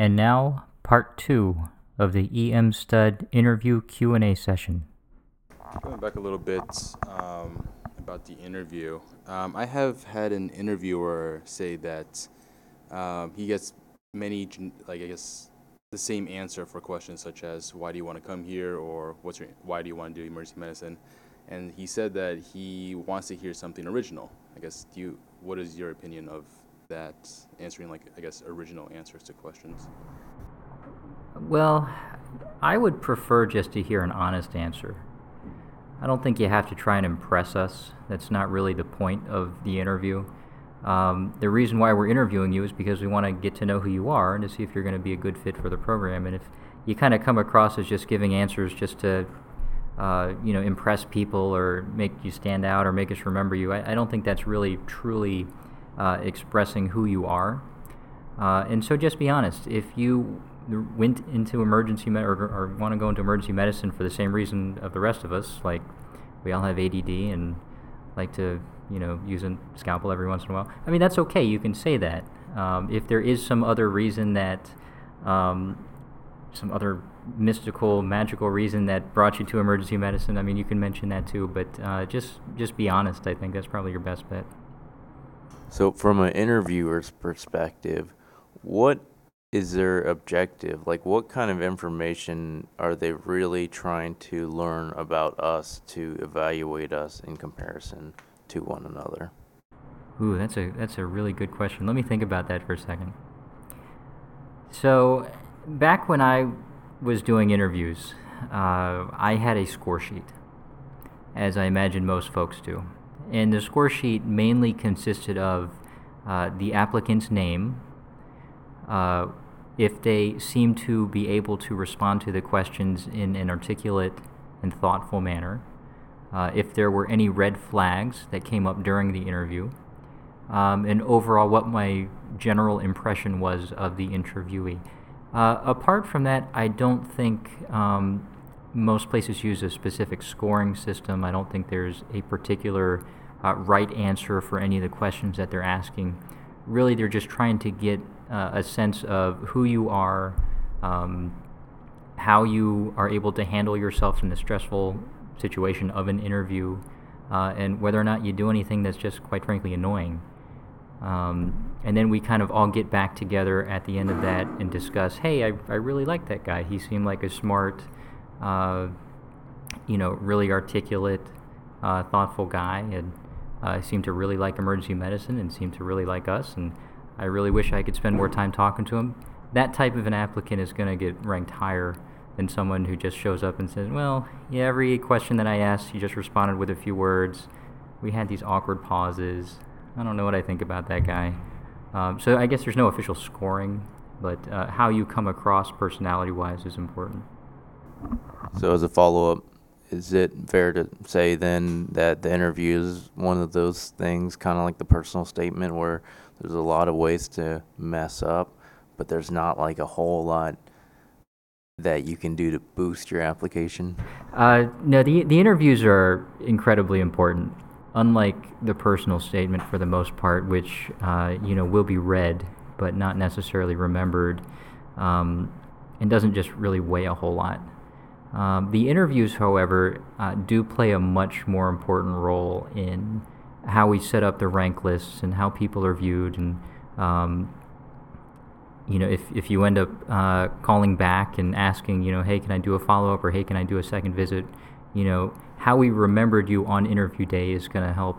And now, part two of the EM Stud interview Q&A session. Going back a little bit um, about the interview, um, I have had an interviewer say that um, he gets many, like I guess, the same answer for questions such as "Why do you want to come here?" or "What's your Why do you want to do emergency medicine?" And he said that he wants to hear something original. I guess, do you? What is your opinion of that answering, like I guess, original answers to questions? Well, I would prefer just to hear an honest answer. I don't think you have to try and impress us. That's not really the point of the interview. Um, the reason why we're interviewing you is because we want to get to know who you are and to see if you're going to be a good fit for the program. And if you kind of come across as just giving answers just to, uh, you know, impress people or make you stand out or make us remember you, I, I don't think that's really truly uh, expressing who you are. Uh, and so just be honest. If you went into emergency med- or, or want to go into emergency medicine for the same reason of the rest of us, like we all have ADD and like to, you know, use a scalpel every once in a while. I mean, that's okay. You can say that. Um, if there is some other reason that, um, some other mystical, magical reason that brought you to emergency medicine, I mean, you can mention that too. But uh, just just be honest. I think that's probably your best bet. So, from an interviewer's perspective, what is their objective? Like, what kind of information are they really trying to learn about us to evaluate us in comparison to one another? Ooh, that's a that's a really good question. Let me think about that for a second. So, back when I was doing interviews, uh, I had a score sheet, as I imagine most folks do, and the score sheet mainly consisted of uh, the applicant's name, uh, if they seemed to be able to respond to the questions in an articulate and thoughtful manner, uh, if there were any red flags that came up during the interview, um, and overall what my general impression was of the interviewee. Uh, apart from that, I don't think um, most places use a specific scoring system. I don't think there's a particular uh, right answer for any of the questions that they're asking. Really, they're just trying to get uh, a sense of who you are, um, how you are able to handle yourself in the stressful situation of an interview, uh, and whether or not you do anything that's just quite frankly annoying. Um, and then we kind of all get back together at the end of that and discuss hey, I, I really like that guy. He seemed like a smart, you know, really articulate, uh, thoughtful guy, and uh, seemed to really like emergency medicine and seemed to really like us. And I really wish I could spend more time talking to him. That type of an applicant is going to get ranked higher than someone who just shows up and says, well, yeah, every question that I asked, you just responded with a few words. We had these awkward pauses. I don't know what I think about that guy. Um, so I guess there's no official scoring, but uh, how you come across personality wise is important. So, as a follow up, is it fair to say then that the interview is one of those things, kind of like the personal statement, where there's a lot of ways to mess up, but there's not like a whole lot that you can do to boost your application? Uh, no, the, the interviews are incredibly important. Unlike the personal statement, for the most part, which uh, you know will be read but not necessarily remembered, um, and doesn't just really weigh a whole lot. Um, the interviews, however, uh, do play a much more important role in how we set up the rank lists and how people are viewed. And, um, you know, if, if you end up uh, calling back and asking, you know, hey, can I do a follow up or hey, can I do a second visit? You know, how we remembered you on interview day is going to help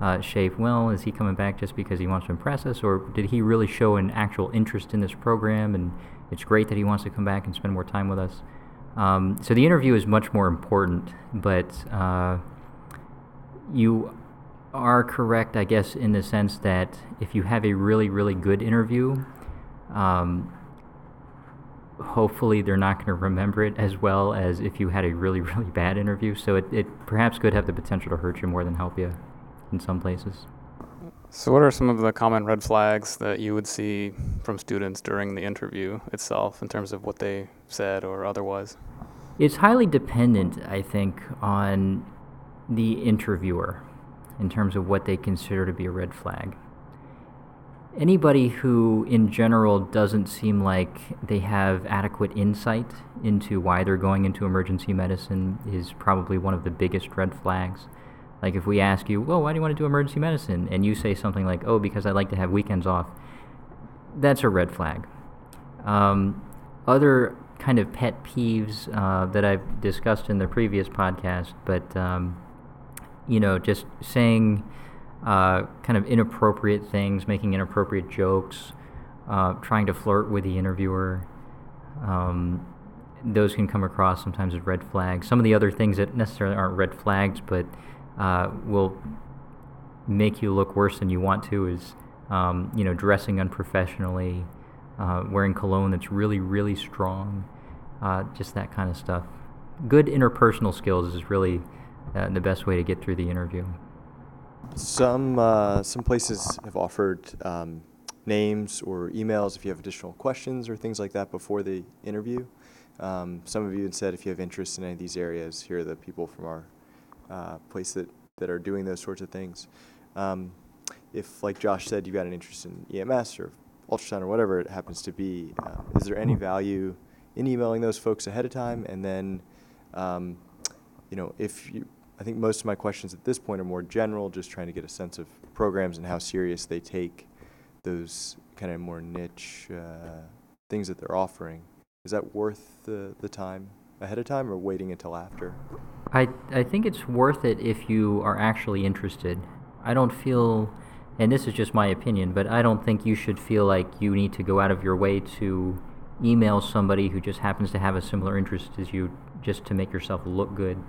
uh, shape, well, is he coming back just because he wants to impress us, or did he really show an actual interest in this program? And it's great that he wants to come back and spend more time with us. Um, so the interview is much more important, but uh, you are correct, I guess, in the sense that if you have a really, really good interview, um, hopefully they're not going to remember it as well as if you had a really, really bad interview. So it, it perhaps could have the potential to hurt you more than help you in some places. So, what are some of the common red flags that you would see from students during the interview itself in terms of what they said or otherwise? It's highly dependent, I think, on the interviewer in terms of what they consider to be a red flag. anybody who, in general, doesn't seem like they have adequate insight into why they're going into emergency medicine is probably one of the biggest red flags. Like if we ask you, well, why do you want to do emergency medicine? And you say something like, oh, because I like to have weekends off. That's a red flag. Um, other kind of pet peeves uh, that I've discussed in the previous podcast, but um, you know, just saying uh, kind of inappropriate things, making inappropriate jokes, uh, trying to flirt with the interviewer. Um, those can come across sometimes as red flags. Some of the other things that necessarily aren't red flags, but uh, will make you look worse than you want to is, um, you know, dressing unprofessionally, uh, wearing cologne that's really, really strong, uh, just that kind of stuff. Good interpersonal skills is really uh, the best way to get through the interview. Some uh, some places have offered um, names or emails if you have additional questions or things like that before the interview. Um, some of you had said if you have interest in any of these areas, here are the people from our uh, place that, that are doing those sorts of things. Um, if, like Josh said, you've got an interest in EMS or ultrasound or whatever it happens to be, uh, is there any value in emailing those folks ahead of time? And then, um, you know, if you, I think most of my questions at this point are more general, just trying to get a sense of programs and how serious they take those kind of more niche uh, things that they're offering. Is that worth the, the time ahead of time or waiting until after? I, I think it's worth it if you are actually interested. I don't feel, and this is just my opinion, but I don't think you should feel like you need to go out of your way to email somebody who just happens to have a similar interest as you just to make yourself look good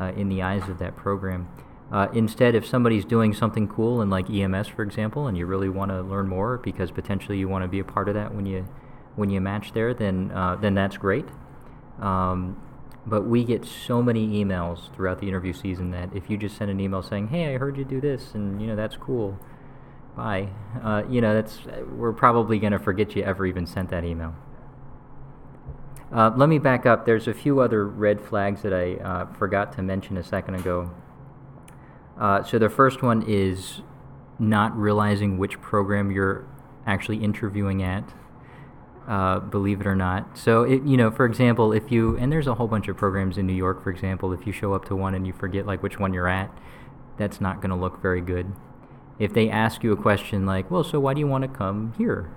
uh, in the eyes of that program. Uh, instead, if somebody's doing something cool in like EMS, for example, and you really want to learn more because potentially you want to be a part of that when you when you match there, then uh, then that's great. Um, but we get so many emails throughout the interview season that if you just send an email saying, "Hey, I heard you do this, and you know that's cool," bye. Uh, you know that's we're probably gonna forget you ever even sent that email. Uh, let me back up. There's a few other red flags that I uh, forgot to mention a second ago. Uh, so the first one is not realizing which program you're actually interviewing at. Uh, believe it or not. So, it, you know, for example, if you and there's a whole bunch of programs in New York, for example, if you show up to one and you forget like which one you're at, that's not going to look very good. If they ask you a question like, "Well, so why do you want to come here?"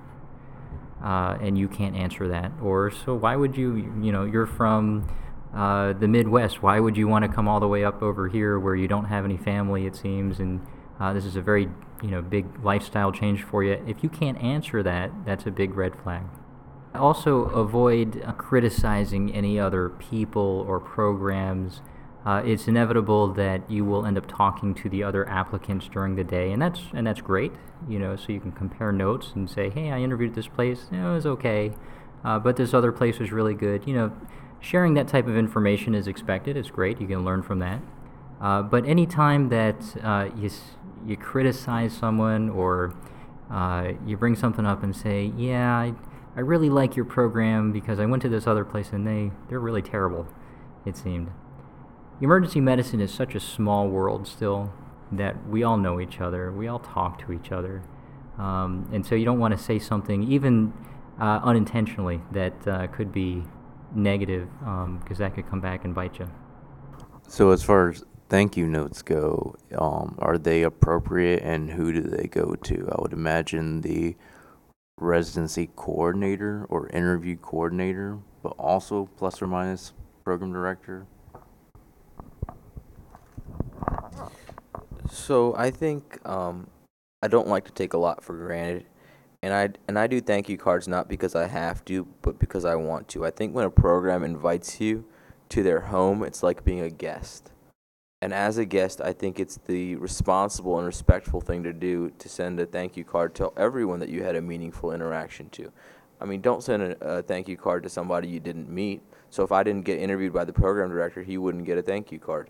Uh, and you can't answer that, or so why would you? You know, you're from uh, the Midwest. Why would you want to come all the way up over here where you don't have any family? It seems, and uh, this is a very you know big lifestyle change for you. If you can't answer that, that's a big red flag. Also, avoid uh, criticizing any other people or programs. Uh, it's inevitable that you will end up talking to the other applicants during the day, and that's and that's great. You know, so you can compare notes and say, "Hey, I interviewed this place. You know, it was okay, uh, but this other place was really good." You know, sharing that type of information is expected. It's great. You can learn from that. Uh, but anytime that uh, you you criticize someone or uh, you bring something up and say, "Yeah," I, I really like your program because I went to this other place and they, they're really terrible, it seemed. Emergency medicine is such a small world still that we all know each other, we all talk to each other. Um, and so you don't want to say something, even uh, unintentionally, that uh, could be negative because um, that could come back and bite you. So, as far as thank you notes go, um, are they appropriate and who do they go to? I would imagine the residency coordinator or interview coordinator, but also plus or minus program director? So I think um, I don't like to take a lot for granted, and I and I do thank you cards not because I have to, but because I want to. I think when a program invites you to their home, it's like being a guest. And as a guest, I think it's the responsible and respectful thing to do to send a thank you card to everyone that you had a meaningful interaction to. I mean, don't send a, a, thank you card to somebody you didn't meet. So if I didn't get interviewed by the program director, he wouldn't get a thank you card.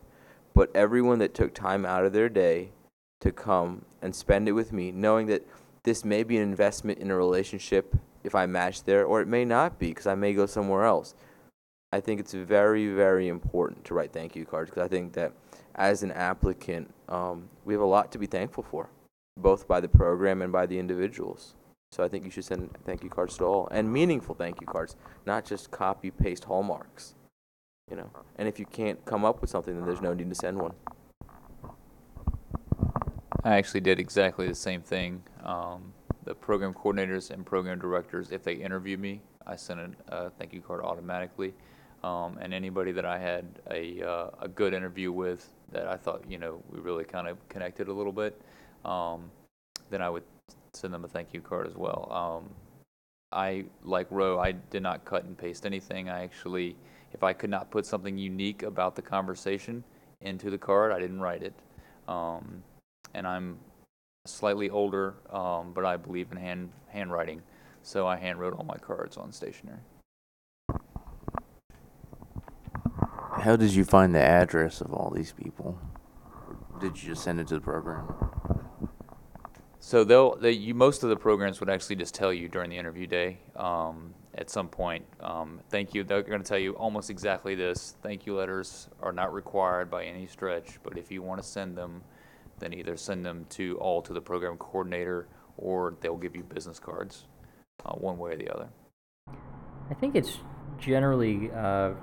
But everyone that took time out of their day to come and spend it with me, knowing that this may be an investment in a relationship if I match there, or it may not be because I may go somewhere else. I think it's very, very important to write thank you cards because I think that as an applicant, um, we have a lot to be thankful for, both by the program and by the individuals. So I think you should send thank you cards to all and meaningful thank you cards, not just copy paste hallmarks. You know, and if you can't come up with something, then there's no need to send one. I actually did exactly the same thing. Um, the program coordinators and program directors, if they interview me, I send a, a thank you card automatically. Um, and anybody that I had a, uh, a good interview with that I thought, you know, we really kind of connected a little bit, um, then I would send them a thank you card as well. Um, I, like Roe, I did not cut and paste anything. I actually, if I could not put something unique about the conversation into the card, I didn't write it. Um, and I'm slightly older, um, but I believe in hand handwriting, so I handwrote all my cards on stationery. How did you find the address of all these people? Or did you just send it to the program? So they'll they, you most of the programs would actually just tell you during the interview day um, at some point. Um, thank you. They're going to tell you almost exactly this. Thank you letters are not required by any stretch, but if you want to send them, then either send them to all to the program coordinator, or they'll give you business cards, uh, one way or the other. I think it's generally uh,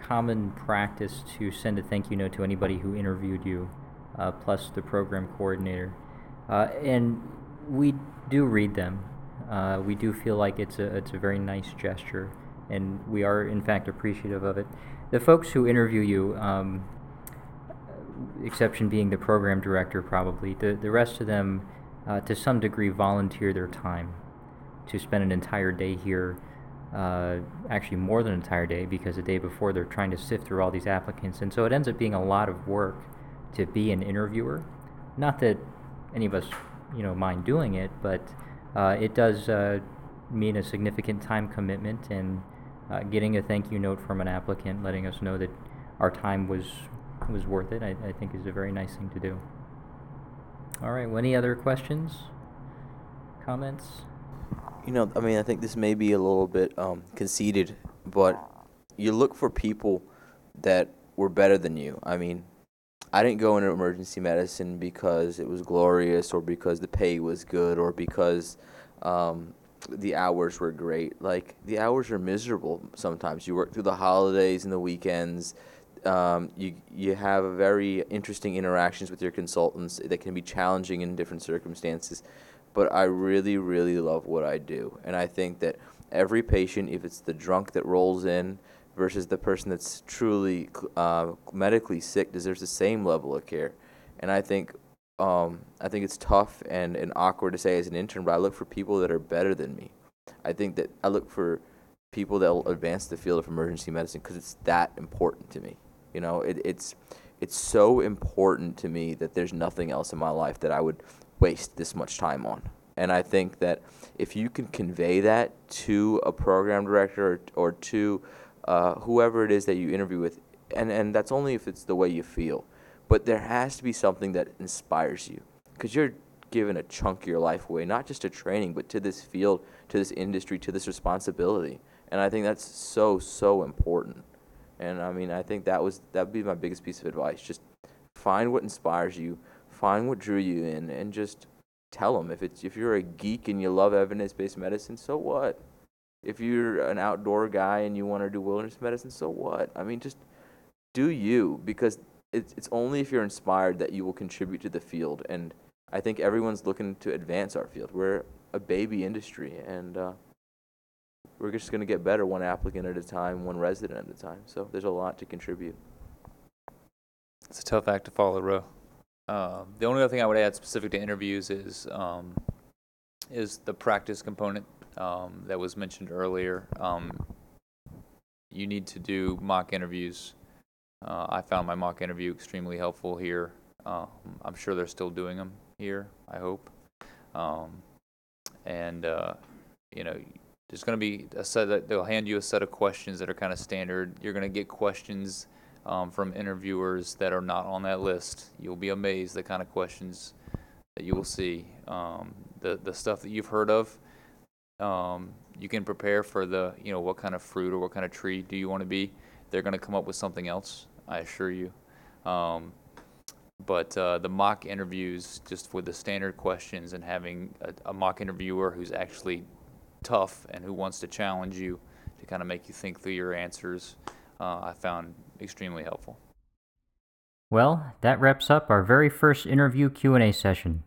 common practice to send a thank you note to anybody who interviewed you, uh, plus the program coordinator. Uh, and we do read them. Uh, we do feel like it's a, it's a very nice gesture, and we are, in fact, appreciative of it. The folks who interview you, um, exception being the program director, probably, the, the rest of them, uh, to some degree, volunteer their time to spend an entire day here uh, actually more than an entire day because the day before they're trying to sift through all these applicants. And so it ends up being a lot of work to be an interviewer. Not that any of us, you know, mind doing it, but uh, it does uh, mean a significant time commitment and uh, getting a thank you note from an applicant, letting us know that our time was was worth it. I, I think is a very nice thing to do. All right. Well, any other questions, comments? You know, I mean, I think this may be a little bit um, conceited, but you look for people that were better than you. I mean, I didn't go into emergency medicine because it was glorious or because the pay was good or because um, the hours were great. Like, the hours are miserable sometimes. You work through the holidays and the weekends. Um, you you have very interesting interactions with your consultants that can be challenging in different circumstances but I really, really love what I do. And I think that every patient, if it's the drunk that rolls in versus the person that's truly uh, medically sick, deserves the same level of care. And I think um, I think it's tough and, and awkward to say as an intern, but I look for people that are better than me. I think that I look for people that will advance the field of emergency medicine because it's that important to me. You know, it, it's it's so important to me that there's nothing else in my life that I would waste this much time on. And I think that if you can convey that to a program director or, or to uh, whoever it is that you interview with, and, and that's only if it's the way you feel, but there has to be something that inspires you because you're giving a chunk of your life away, not just to training, but to this field, to this industry, to this responsibility. And I think that's so, so important. And I mean, I think that was that would be my biggest piece of advice. Just find what inspires you, find what drew you in, and just tell them. If it's if you're a geek and you love evidence-based medicine, so what? If you're an outdoor guy and you want to do wilderness medicine, so what? I mean, just do you because it's it's only if you're inspired that you will contribute to the field. And I think everyone's looking to advance our field. We're a baby industry, and uh, we're just going to get better one applicant at a time, one resident at a time. So there's a lot to contribute. It's a tough act to follow, Roe. Uh, the only other thing I would add specific to interviews is um, is the practice component um, that was mentioned earlier. Um, you need to do mock interviews. Uh, I found my mock interview extremely helpful here. Um, I'm sure they're still doing them here. I hope. Um, and uh, you know, there's going to be a set. That they'll hand you a set of questions that are kind of standard. You're going to get questions um, from interviewers that are not on that list. You'll be amazed the kind of questions that you will see. Um, the the stuff that you've heard of, um, you can prepare for the you know what kind of fruit or what kind of tree do you want to be. They're going to come up with something else. I assure you. Um, but uh, the mock interviews, just with the standard questions and having a, a mock interviewer who's actually tough and who wants to challenge you to kind of make you think through your answers, uh, I found extremely helpful. Well, that wraps up our very first interview Q&A session.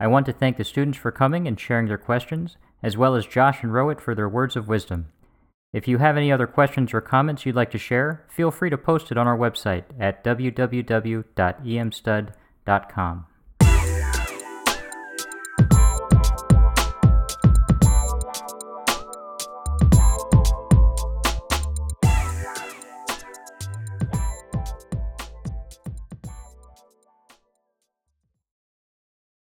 I want to thank the students for coming and sharing their questions, as well as Josh and Rowett for their words of wisdom. If you have any other questions or comments you'd like to share, feel free to post it on our website at www.emstud.com.